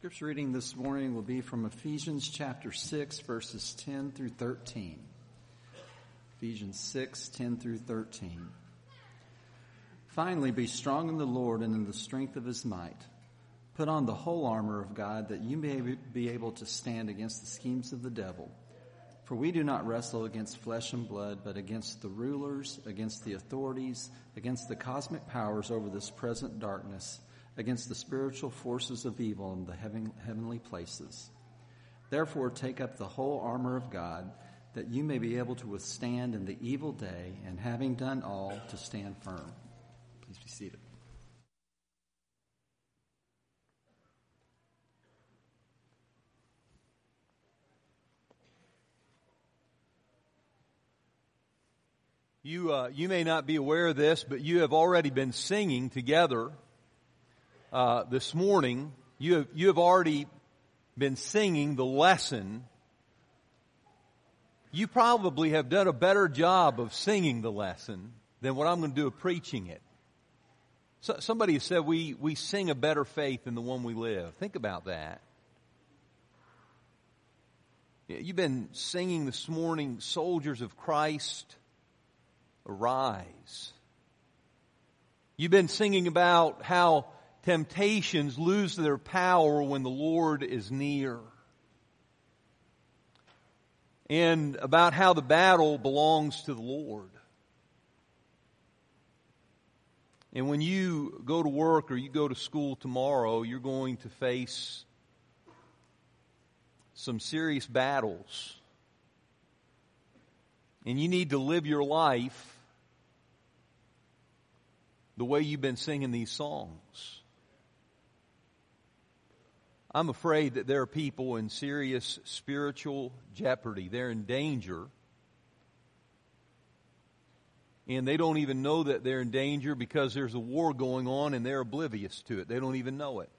Scripture reading this morning will be from Ephesians chapter 6, verses 10 through 13. Ephesians 6, 10 through 13. Finally, be strong in the Lord and in the strength of his might. Put on the whole armor of God that you may be able to stand against the schemes of the devil. For we do not wrestle against flesh and blood, but against the rulers, against the authorities, against the cosmic powers over this present darkness against the spiritual forces of evil in the heaven, heavenly places. Therefore, take up the whole armor of God, that you may be able to withstand in the evil day, and having done all, to stand firm. Please be seated. You, uh, you may not be aware of this, but you have already been singing together uh, this morning, you have, you have already been singing the lesson. You probably have done a better job of singing the lesson than what I'm going to do of preaching it. So, somebody said we, we sing a better faith than the one we live. Think about that. You've been singing this morning, Soldiers of Christ, arise. You've been singing about how temptations lose their power when the Lord is near. And about how the battle belongs to the Lord. And when you go to work or you go to school tomorrow, you're going to face some serious battles. And you need to live your life the way you've been singing these songs. I'm afraid that there are people in serious spiritual jeopardy. They're in danger. And they don't even know that they're in danger because there's a war going on and they're oblivious to it. They don't even know it.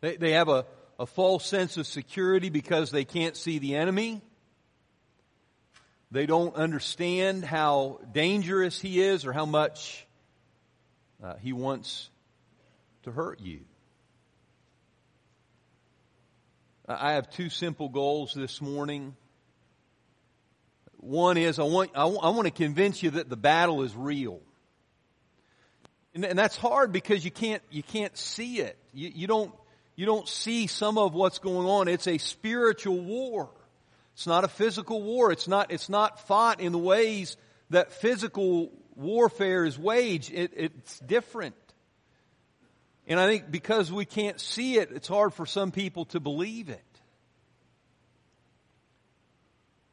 They, they have a, a false sense of security because they can't see the enemy. They don't understand how dangerous he is or how much uh, he wants to hurt you. I have two simple goals this morning. One is I want, I want to convince you that the battle is real. And, and that's hard because you can't, you can't see it. You, you don't, you don't see some of what's going on. It's a spiritual war. It's not a physical war. It's not, it's not fought in the ways that physical warfare is waged. It, it's different. And I think because we can't see it, it's hard for some people to believe it.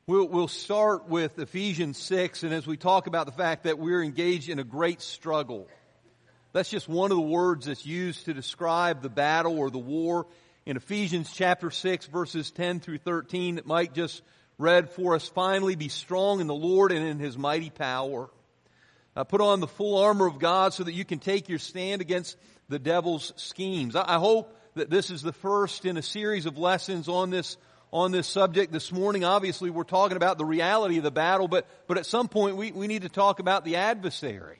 We'll, we'll start with Ephesians 6, and as we talk about the fact that we're engaged in a great struggle, that's just one of the words that's used to describe the battle or the war in Ephesians chapter 6 verses 10 through 13 that Mike just read for us. Finally, be strong in the Lord and in His mighty power. Uh, put on the full armor of God so that you can take your stand against the devil's schemes. I hope that this is the first in a series of lessons on this on this subject this morning. Obviously, we're talking about the reality of the battle, but but at some point we, we need to talk about the adversary.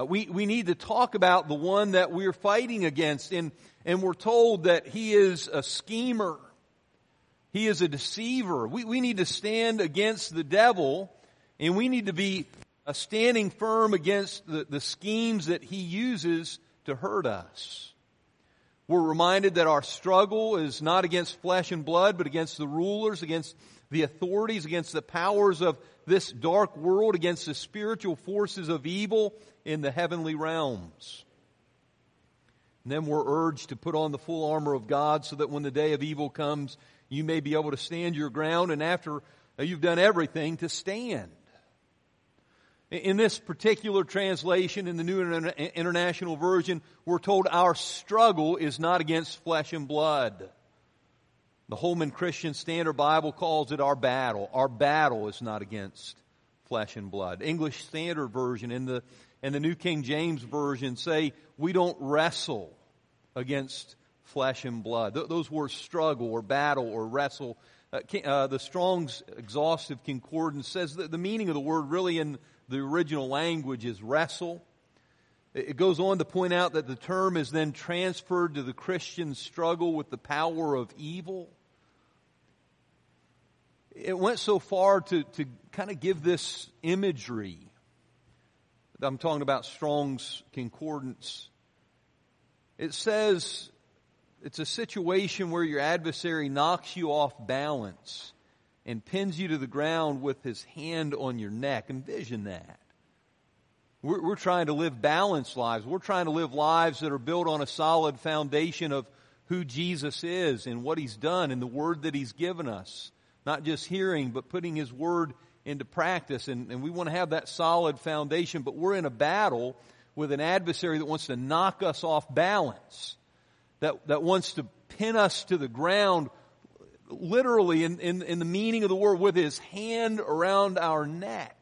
Uh, we we need to talk about the one that we're fighting against, and and we're told that he is a schemer. He is a deceiver. We we need to stand against the devil, and we need to be uh, standing firm against the, the schemes that he uses to hurt us. We're reminded that our struggle is not against flesh and blood, but against the rulers, against the authorities, against the powers of this dark world, against the spiritual forces of evil in the heavenly realms. And then we're urged to put on the full armor of God so that when the day of evil comes, you may be able to stand your ground and after uh, you've done everything to stand. In this particular translation, in the New International Version, we're told our struggle is not against flesh and blood. The Holman Christian Standard Bible calls it our battle. Our battle is not against flesh and blood. English Standard Version and the, and the New King James Version say we don't wrestle against flesh and blood. Th- those words struggle or battle or wrestle. Uh, uh, the Strong's Exhaustive Concordance says that the meaning of the word really in the original language is wrestle. It goes on to point out that the term is then transferred to the Christian struggle with the power of evil. It went so far to, to kind of give this imagery. I'm talking about Strong's Concordance. It says it's a situation where your adversary knocks you off balance and pins you to the ground with his hand on your neck. Envision that. We're, we're, trying to live balanced lives. We're trying to live lives that are built on a solid foundation of who Jesus is and what he's done and the word that he's given us. Not just hearing, but putting his word into practice. And, and we want to have that solid foundation, but we're in a battle with an adversary that wants to knock us off balance, that, that wants to pin us to the ground, literally in, in, in the meaning of the word, with his hand around our neck.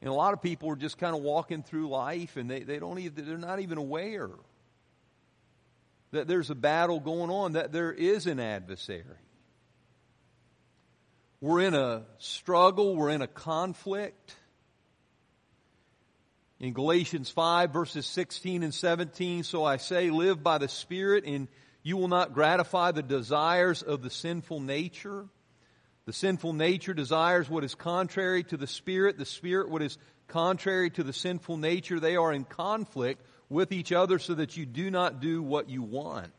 And a lot of people are just kind of walking through life and they, they don't even, they're not even aware that there's a battle going on, that there is an adversary. We're in a struggle, we're in a conflict. In Galatians 5 verses 16 and 17, so I say, live by the Spirit and you will not gratify the desires of the sinful nature. The sinful nature desires what is contrary to the Spirit, the Spirit what is contrary to the sinful nature. They are in conflict with each other so that you do not do what you want.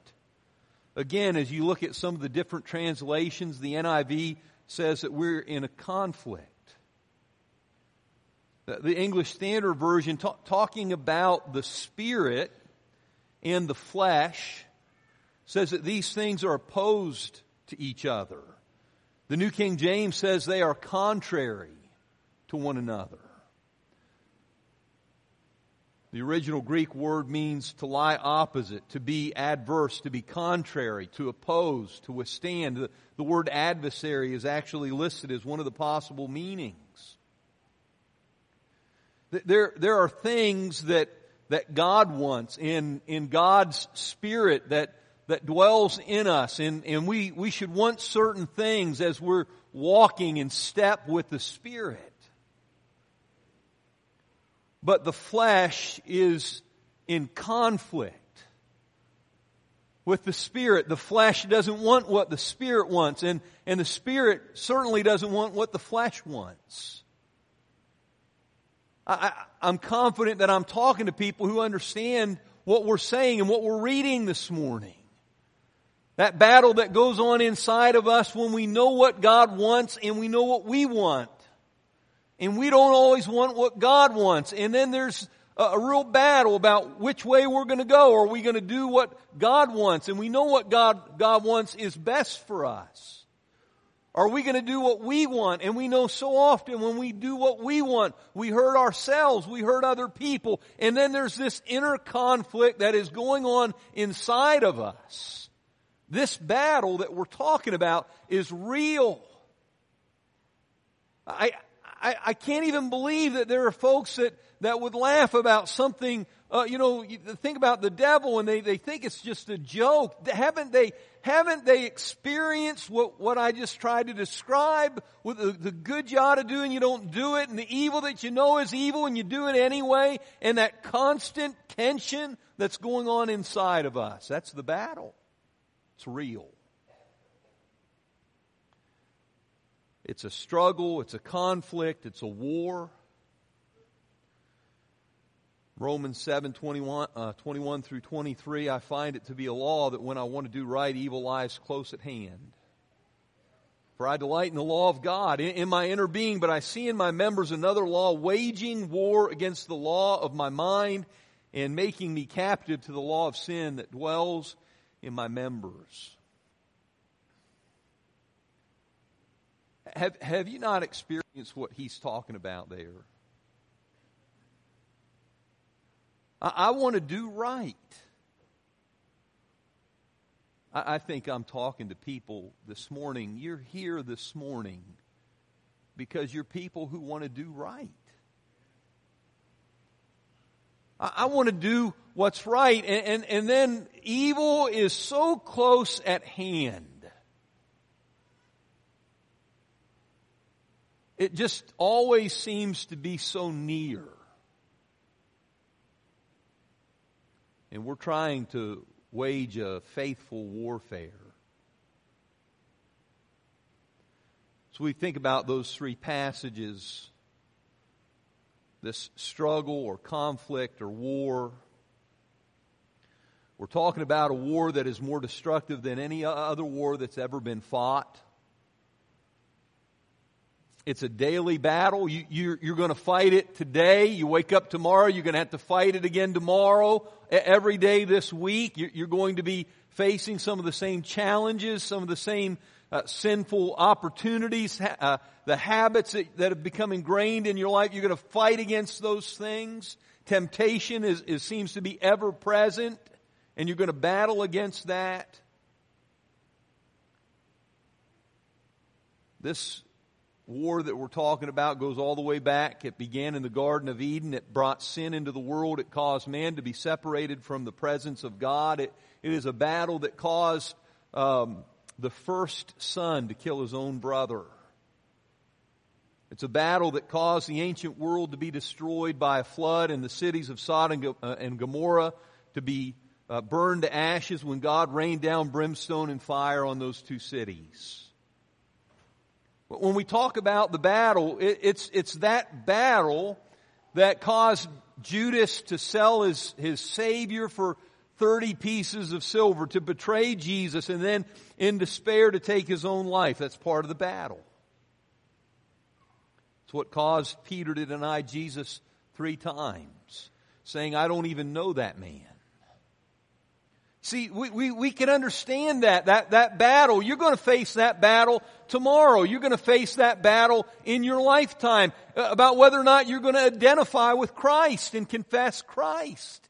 Again, as you look at some of the different translations, the NIV says that we're in a conflict. The English Standard Version, talking about the Spirit and the flesh, says that these things are opposed to each other. The New King James says they are contrary to one another. The original Greek word means to lie opposite, to be adverse, to be contrary, to oppose, to withstand. The, the, word adversary is actually listed as one of the possible meanings. There, there are things that, that God wants in, in God's Spirit that, that dwells in us. And, and we, we should want certain things as we're walking in step with the Spirit. But the flesh is in conflict with the Spirit. The flesh doesn't want what the Spirit wants, and, and the Spirit certainly doesn't want what the flesh wants. I, I'm confident that I'm talking to people who understand what we're saying and what we're reading this morning. That battle that goes on inside of us when we know what God wants and we know what we want. And we don't always want what God wants. And then there's a, a real battle about which way we're going to go. Are we going to do what God wants? And we know what God, God wants is best for us. Are we going to do what we want? And we know so often when we do what we want, we hurt ourselves, we hurt other people, and then there's this inner conflict that is going on inside of us. This battle that we're talking about is real. I, I, I can't even believe that there are folks that, that would laugh about something, uh, you know, think about the devil and they, they think it's just a joke. Haven't they, haven't they experienced what, what I just tried to describe with the, the good you ought to do and you don't do it and the evil that you know is evil and you do it anyway and that constant tension that's going on inside of us? That's the battle. It's real. It's a struggle, it's a conflict, it's a war. Romans 7 21, uh, 21 through 23, I find it to be a law that when I want to do right, evil lies close at hand. For I delight in the law of God in, in my inner being, but I see in my members another law waging war against the law of my mind and making me captive to the law of sin that dwells in my members. Have, have you not experienced what he's talking about there? I, I want to do right. I, I think I'm talking to people this morning. You're here this morning because you're people who want to do right. I, I want to do what's right. And, and, and then evil is so close at hand. It just always seems to be so near. And we're trying to wage a faithful warfare. So we think about those three passages this struggle or conflict or war. We're talking about a war that is more destructive than any other war that's ever been fought. It's a daily battle. You, you're, you're going to fight it today. You wake up tomorrow. You're going to have to fight it again tomorrow. Every day this week, you're, you're going to be facing some of the same challenges, some of the same uh, sinful opportunities, uh, the habits that, that, have become ingrained in your life. You're going to fight against those things. Temptation is, is seems to be ever present, and you're going to battle against that. This war that we're talking about goes all the way back. It began in the Garden of Eden. It brought sin into the world. It caused man to be separated from the presence of God. It, it is a battle that caused um, the first son to kill his own brother. It's a battle that caused the ancient world to be destroyed by a flood and the cities of Sodom and Gomorrah to be uh, burned to ashes when God rained down brimstone and fire on those two cities. But when we talk about the battle, it, it's, it's that battle that caused Judas to sell his, his Savior for 30 pieces of silver, to betray Jesus, and then in despair to take his own life. That's part of the battle. It's what caused Peter to deny Jesus three times, saying, I don't even know that man. See, we, we, we can understand that, that, that battle. You're going to face that battle tomorrow. You're going to face that battle in your lifetime uh, about whether or not you're going to identify with Christ and confess Christ.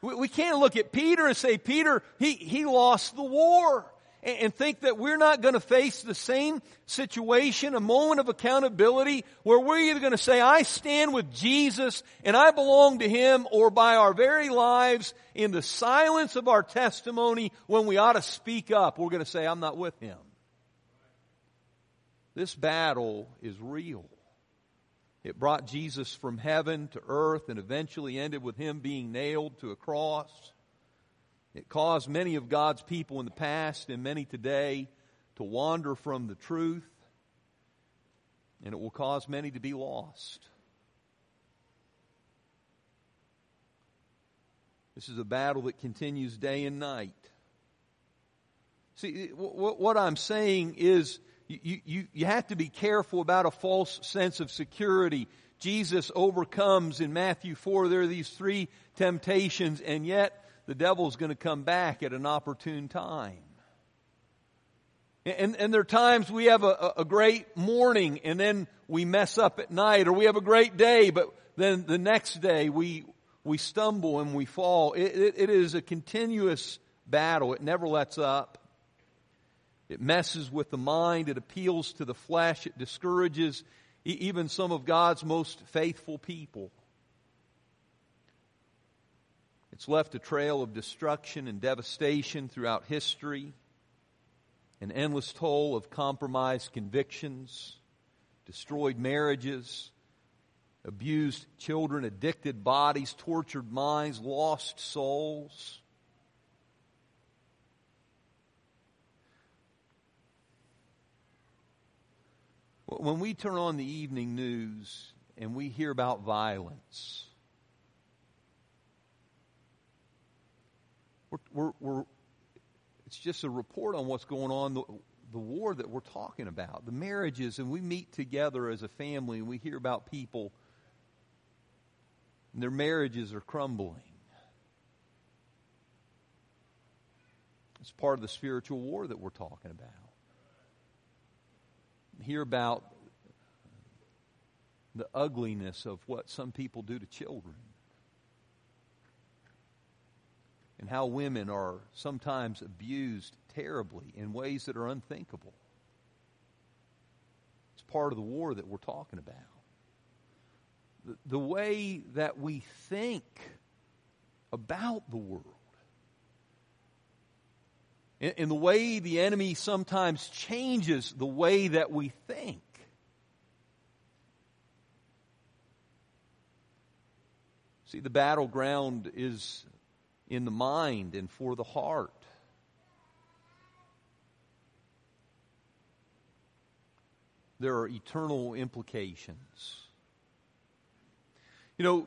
We, can't look at Peter and say, Peter, he, he lost the war and think that we're not going to face the same situation, a moment of accountability where we're either going to say, I stand with Jesus and I belong to Him, or by our very lives, in the silence of our testimony, when we ought to speak up, we're going to say, I'm not with Him. This battle is real. It brought Jesus from heaven to earth and eventually ended with Him being nailed to a cross. It caused many of God's people in the past and many today to wander from the truth, and it will cause many to be lost. This is a battle that continues day and night. See, what I'm saying is you, you, you have to be careful about a false sense of security. Jesus overcomes in Matthew 4, there are these three temptations, and yet the devil's going to come back at an opportune time. And, and there are times we have a, a great morning and then we mess up at night, or we have a great day, but then the next day we, we stumble and we fall. It, it, it is a continuous battle. It never lets up. It messes with the mind. It appeals to the flesh. It discourages even some of God's most faithful people. It's left a trail of destruction and devastation throughout history, an endless toll of compromised convictions, destroyed marriages, abused children, addicted bodies, tortured minds, lost souls. When we turn on the evening news and we hear about violence, We're, we're, we're, it's just a report on what's going on, the, the war that we're talking about, the marriages, and we meet together as a family and we hear about people and their marriages are crumbling. It's part of the spiritual war that we're talking about. Hear about the ugliness of what some people do to children. and how women are sometimes abused terribly in ways that are unthinkable. It's part of the war that we're talking about. The, the way that we think about the world, and, and the way the enemy sometimes changes the way that we think. See, the battleground is in the mind and for the heart. There are eternal implications. You know,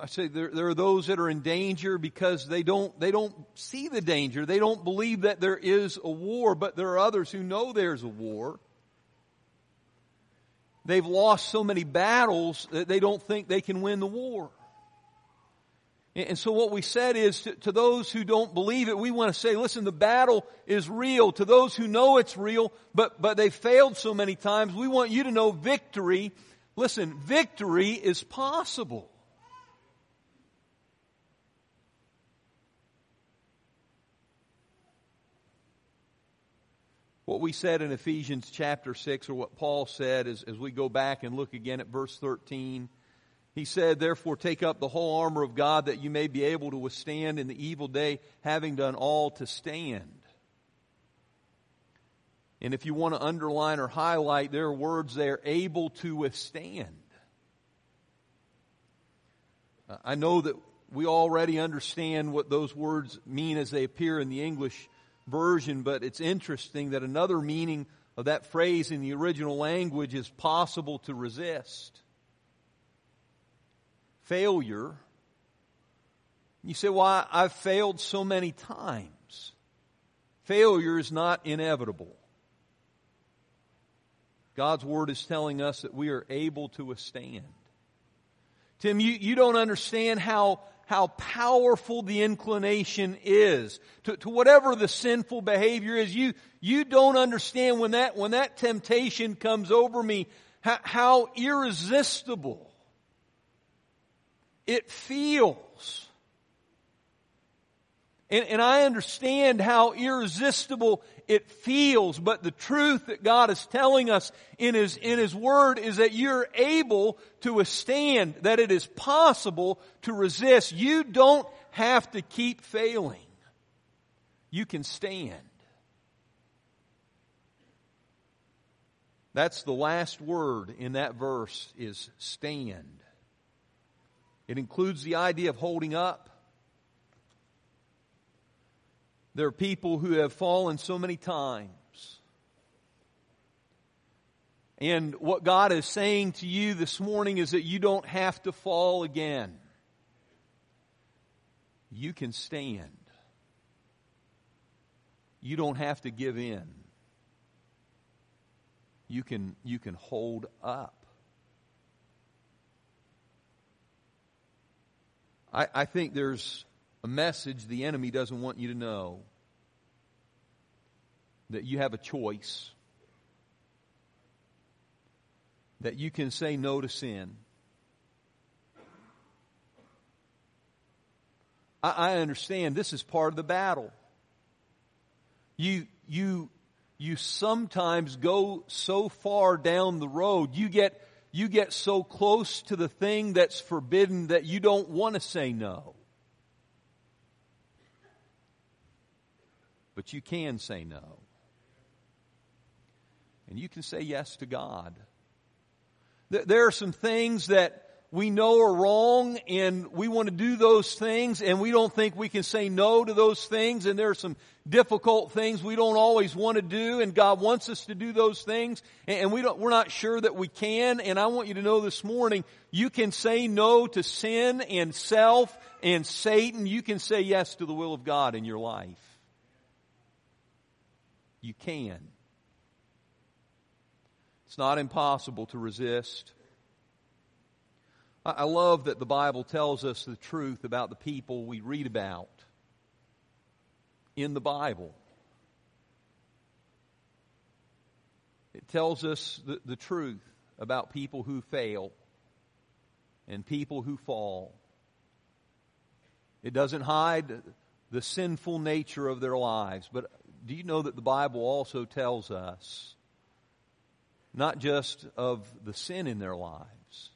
I say there, there are those that are in danger because they don't, they don't see the danger. They don't believe that there is a war, but there are others who know there's a war. They've lost so many battles that they don't think they can win the war. And so what we said is to, to, those who don't believe it, we want to say, listen, the battle is real. To those who know it's real, but, but they failed so many times, we want you to know victory. Listen, victory is possible. What we said in Ephesians chapter 6, or what Paul said as, as we go back and look again at verse 13. He said, Therefore, take up the whole armor of God that you may be able to withstand in the evil day, having done all to stand. And if you want to underline or highlight, there are words there able to withstand. I know that we already understand what those words mean as they appear in the English version, but it's interesting that another meaning of that phrase in the original language is possible to resist. Failure. You say, well, I've failed so many times. Failure is not inevitable. God's Word is telling us that we are able to withstand. Tim, you, you don't understand how how powerful the inclination is to, to whatever the sinful behavior is. You, you don't understand when that, when that temptation comes over me, how, how irresistible it feels. And, and I understand how irresistible it feels, but the truth that God is telling us in His, in His Word is that you're able to withstand, that it is possible to resist. You don't have to keep failing. You can stand. That's the last word in that verse is stand. It includes the idea of holding up. There are people who have fallen so many times. And what God is saying to you this morning is that you don't have to fall again. You can stand. You don't have to give in. You can, you can hold up. I, I think there's a message the enemy doesn't want you to know that you have a choice, that you can say no to sin. I, I understand this is part of the battle. You, you, you sometimes go so far down the road, you get, you get so close to the thing that's forbidden that you don't want to say no. But you can say no. And you can say yes to God. There are some things that we know are wrong and we want to do those things and we don't think we can say no to those things and there are some difficult things we don't always want to do and God wants us to do those things and we don't, we're not sure that we can and I want you to know this morning you can say no to sin and self and Satan. You can say yes to the will of God in your life. You can. It's not impossible to resist. I love that the Bible tells us the truth about the people we read about in the Bible. It tells us the, the truth about people who fail and people who fall. It doesn't hide the sinful nature of their lives, but do you know that the Bible also tells us not just of the sin in their lives,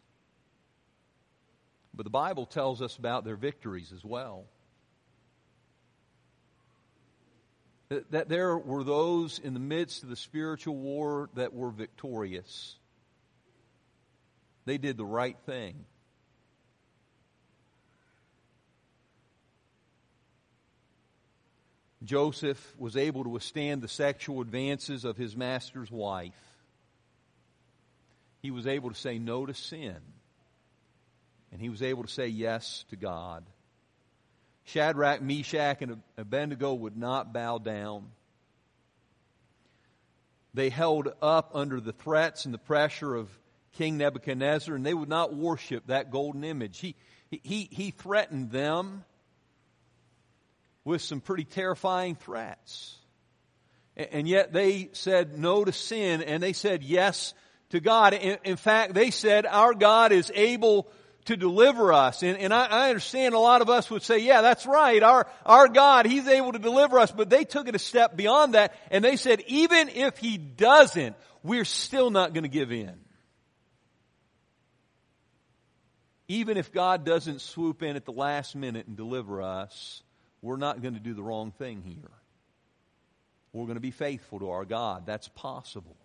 but the Bible tells us about their victories as well. That, there were those in the midst of the spiritual war that were victorious. They did the right thing. Joseph was able to withstand the sexual advances of his master's wife. He was able to say no to sin. And he was able to say yes to God. Shadrach, Meshach, and Abednego would not bow down. They held up under the threats and the pressure of King Nebuchadnezzar, and they would not worship that golden image. He, he, he threatened them with some pretty terrifying threats. And yet they said no to sin and they said yes to God. In, fact, they said our God is able to deliver us. And, and I, I, understand a lot of us would say, yeah, that's right. Our, our God, He's able to deliver us. But they took it a step beyond that and they said, even if He doesn't, we're still not going to give in. Even if God doesn't swoop in at the last minute and deliver us, we're not going to do the wrong thing here. We're going to be faithful to our God. That's possible.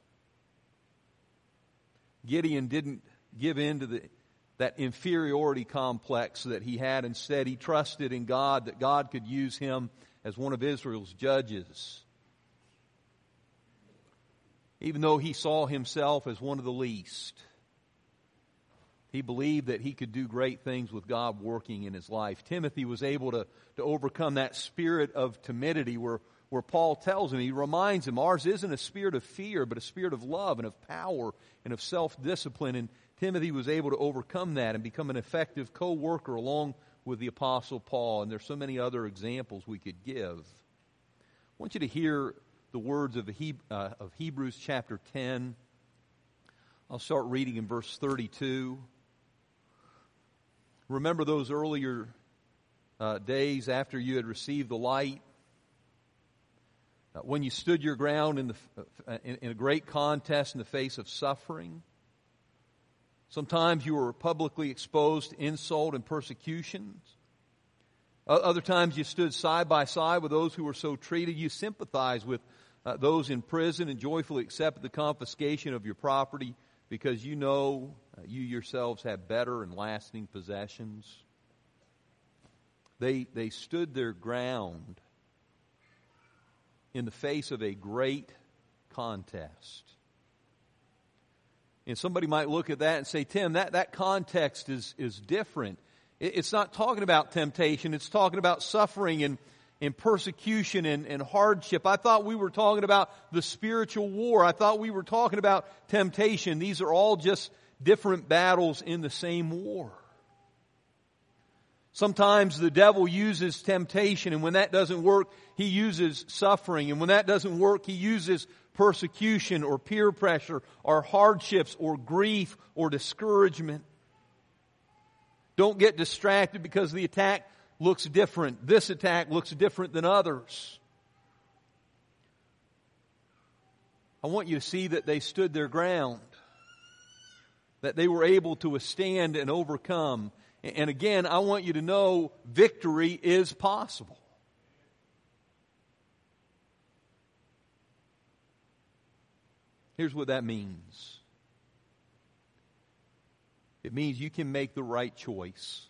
Gideon didn't give in to the, that inferiority complex that he had. Instead, he trusted in God that God could use him as one of Israel's judges. Even though he saw himself as one of the least. He believed that he could do great things with God working in his life. Timothy was able to, to overcome that spirit of timidity where, where Paul tells him, he reminds him, ours isn't a spirit of fear, but a spirit of love and of power and of self-discipline. And Timothy was able to overcome that and become an effective co-worker along with the apostle Paul. And there's so many other examples we could give. I want you to hear the words of, the, uh, of Hebrews chapter 10. I'll start reading in verse 32. Remember those earlier uh, days after you had received the light? Uh, when you stood your ground in, the, uh, in, in a great contest in the face of suffering? Sometimes you were publicly exposed to insult and persecutions. Other times you stood side by side with those who were so treated. You sympathized with uh, those in prison and joyfully accepted the confiscation of your property because you know Uh, you yourselves have better and lasting possessions. They, they stood their ground in the face of a great contest. And somebody might look at that and say, Tim, that, that context is, is different. It, it's not talking about temptation, it's talking about suffering and, and persecution and, and hardship. I thought we were talking about the spiritual war. I thought we were talking about temptation. These are all just different battles in the same war. Sometimes the devil uses temptation, and when that doesn't work, he uses suffering. And when that doesn't work, he uses persecution or peer pressure or hardships or grief or discouragement. Don't get distracted because the attack looks different. This attack looks different than others. I want you to see that they stood their ground that they were able to withstand and overcome. And again, I want you to know victory is possible. Here's what that means it means you can make the right choice.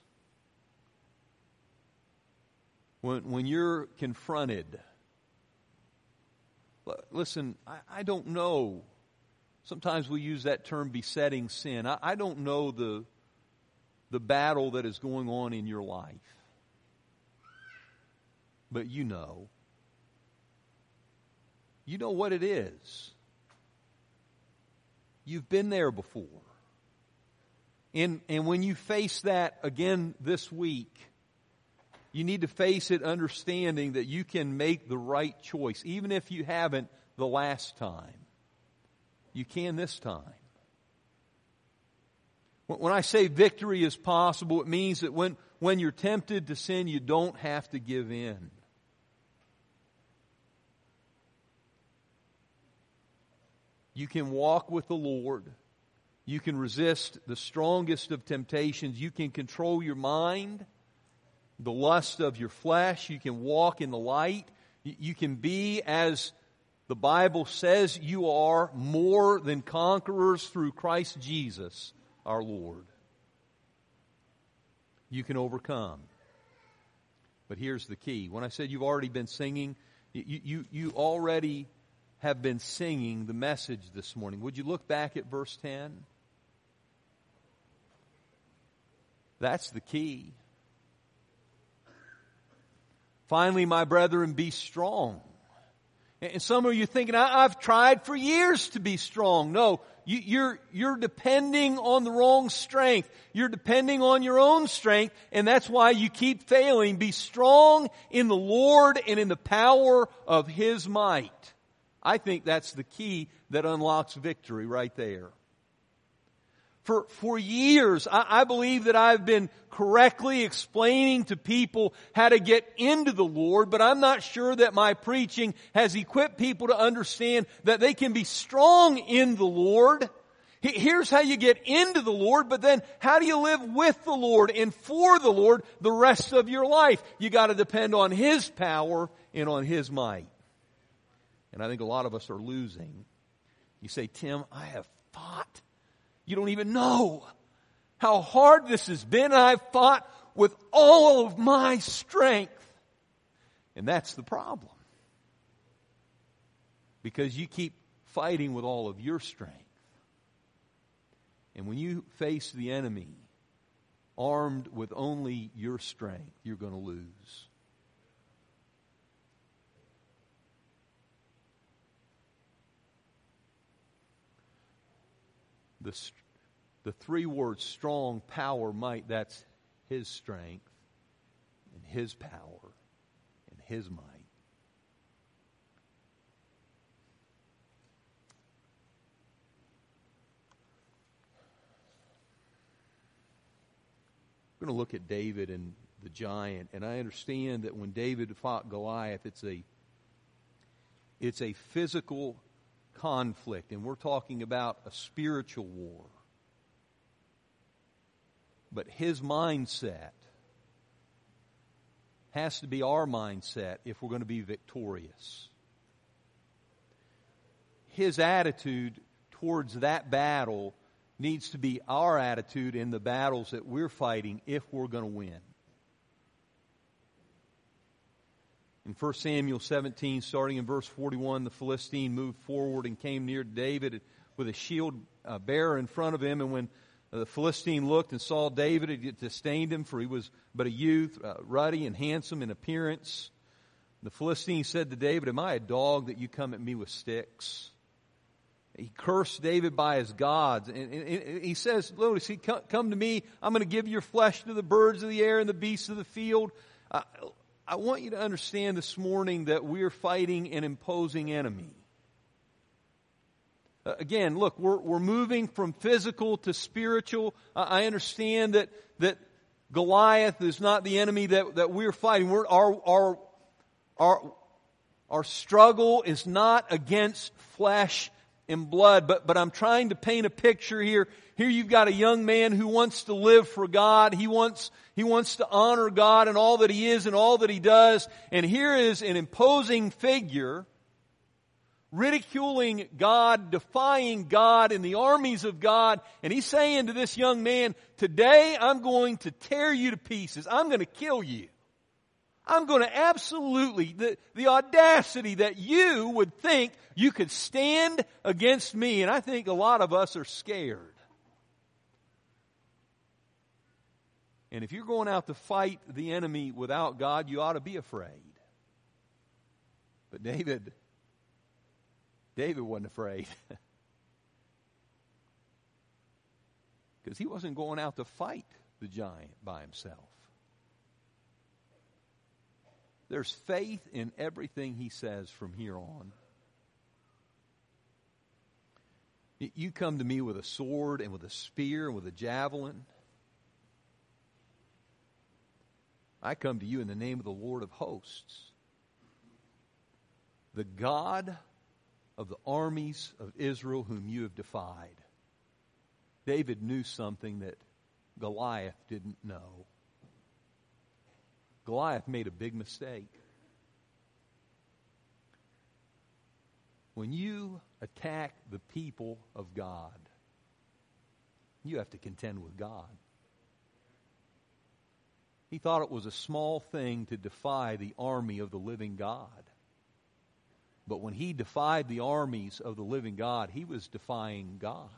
When, when you're confronted, listen, I, I don't know Sometimes we use that term besetting sin. I, I don't know the, the battle that is going on in your life, but you know. You know what it is. You've been there before. And, and when you face that again this week, you need to face it understanding that you can make the right choice, even if you haven't the last time. You can this time. When I say victory is possible, it means that when, when you're tempted to sin, you don't have to give in. You can walk with the Lord. You can resist the strongest of temptations. You can control your mind, the lust of your flesh. You can walk in the light. You can be as the Bible says you are more than conquerors through Christ Jesus, our Lord. You can overcome. But here's the key. When I said you've already been singing, You, you, you already have been singing the message this morning. Would you look back at verse 10? That's the key. Finally, my brethren, be strong. And some of you thinking, I've tried for years to be strong. No, you're, you're depending on the wrong strength. You're depending on your own strength, and that's why you keep failing. Be strong in the Lord and in the power of His might. I think that's the key that unlocks victory right there. For, for years, I, I believe that I've been correctly explaining to people how to get into the Lord, but I'm not sure that my preaching has equipped people to understand that they can be strong in the Lord. Here's how you get into the Lord, but then how do you live with the Lord and for the Lord the rest of your life? You gotta depend on His power and on His might. And I think a lot of us are losing. You say, Tim, I have fought. You don't even know how hard this has been. I've fought with all of my strength. And that's the problem. Because you keep fighting with all of your strength. And when you face the enemy armed with only your strength, you're going to lose. The, the three words strong, power, might, that's His strength and His power and His might. We're going to look at David and the giant, and I understand that when David fought Goliath, it's a it's a physical conflict, and we're talking about a spiritual war. But his mindset has to be our mindset if we're going to be victorious. His attitude towards that battle needs to be our attitude in the battles that we're fighting if we're going to win. In 1 Samuel 17, starting in verse 41, the Philistine moved forward and came near David with a shield bearer in front of him. And when the Philistine looked and saw David, it disdained him, for he was but a youth, uh, ruddy and handsome in appearance. The Philistine said to David, Am I a dog that you come at me with sticks? He cursed David by his gods. And, and, and he says, Notice, come, come, to me, I'm going to give your flesh to the birds of the air and the beasts of the field. Uh, I want you to understand this morning that we're fighting an imposing enemy. Uh, again, look, we're, we're moving from physical to spiritual. I understand that, that Goliath is not the enemy that, that we're fighting. We're, our, our, our, our struggle is not against flesh and blood, but, but I'm trying to paint a picture here. Here you've got a young man who wants to live for God. He wants, he wants to honor God and all that he is and all that he does. And here is an imposing figure ridiculing God, defying God in the armies of God. And he's saying to this young man, today I'm going to tear you to pieces. I'm going to kill you. I'm going to absolutely, the, the audacity that you would think you could stand against me. And I think a lot of us are scared. And if you're going out to fight the enemy without God, you ought to be afraid. But David, David wasn't afraid. Because he wasn't going out to fight the giant by himself. There's faith in everything he says from here on. You come to me with a sword and with a spear and with a javelin. I come to you in the name of the Lord of hosts, the God of the armies of Israel whom you have defied. David knew something that Goliath didn't know. Goliath made a big mistake. When you attack the people of God, you have to contend with God. He thought it was a small thing to defy the army of the living God. But when he defied the armies of the living God, he was defying God.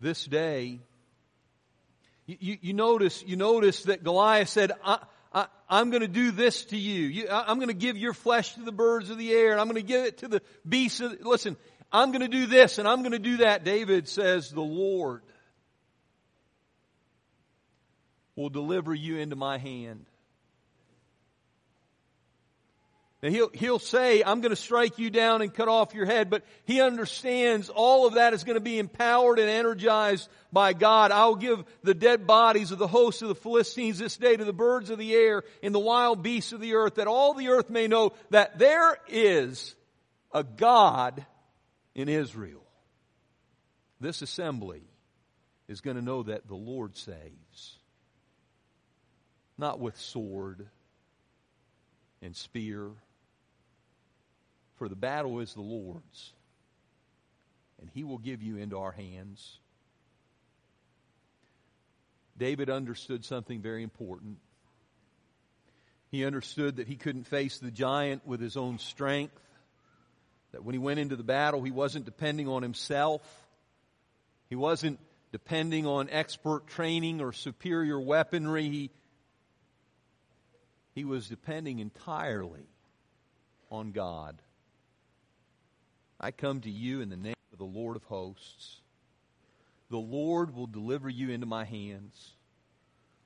This day, you, you, you notice, you notice that Goliath said, I, I, am going to do this to you. you I, am going to give your flesh to the birds of the air, and I'm going to give it to the beasts. Of, listen, I'm going to do this, and I'm going to do that. David says, the Lord will deliver you into my hand. Now he'll, he'll say, I'm going to strike you down and cut off your head, but he understands all of that is going to be empowered and energized by God. I will give the dead bodies of the hosts of the Philistines this day to the birds of the air and the wild beasts of the earth, that all the earth may know that there is a God in Israel. This assembly is going to know that the Lord saves not with sword and spear, for the battle is the Lord's, and He will give you into our hands. David understood something very important. He understood that he couldn't face the giant with his own strength, that when he went into the battle, he wasn't depending on himself. He wasn't depending on expert training or superior weaponry. He, he was depending entirely on God. I come to you in the name of the Lord of hosts. The Lord will deliver you into my hands.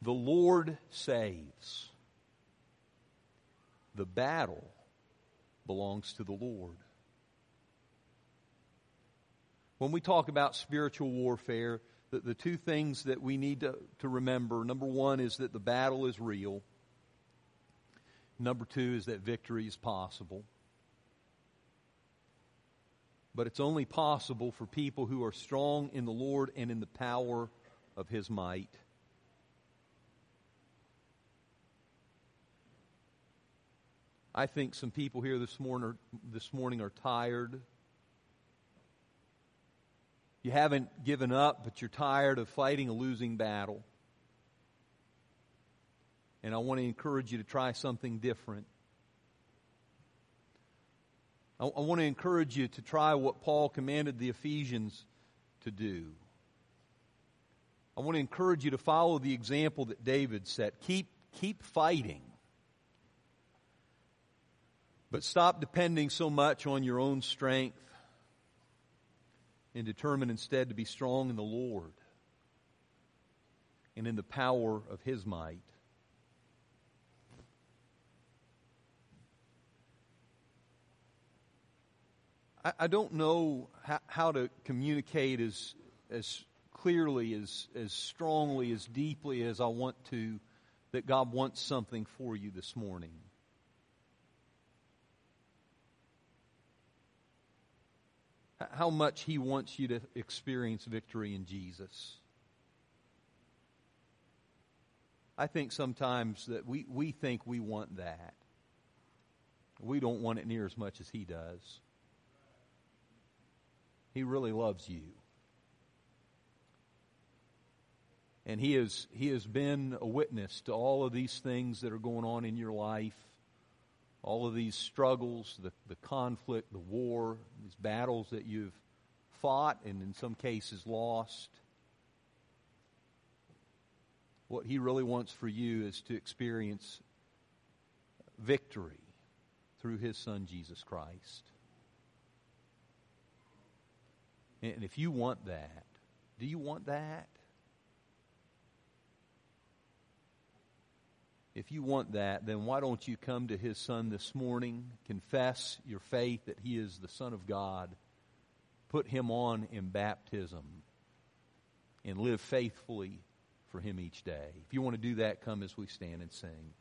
The Lord saves. The battle belongs to the Lord. When we talk about spiritual warfare, the, the two things that we need to, to remember number one is that the battle is real. Number two is that victory is possible. But it's only possible for people who are strong in the Lord and in the power of His might. I think some people here this morning are, this morning are tired. You haven't given up, but you're tired of fighting a losing battle and I want to encourage you to try something different. I, I want to encourage you to try what Paul commanded the Ephesians to do. I want to encourage you to follow the example that David set. Keep, keep fighting. But stop depending so much on your own strength and determine instead to be strong in the Lord and in the power of His might. I, I don't know how, how, to communicate as, as clearly, as, as strongly, as deeply as I want to that God wants something for you this morning. How much He wants you to experience victory in Jesus. I think sometimes that we, we think we want that. We don't want it near as much as He does. He really loves you. And he has, he has been a witness to all of these things that are going on in your life, all of these struggles, the, the conflict, the war, these battles that you've fought and in some cases lost. What he really wants for you is to experience victory through his son, Jesus Christ. And if you want that, do you want that? If you want that, then why don't you come to his son this morning, confess your faith that he is the Son of God, put him on in baptism, and live faithfully for him each day. If you want to do that, come as we stand and sing.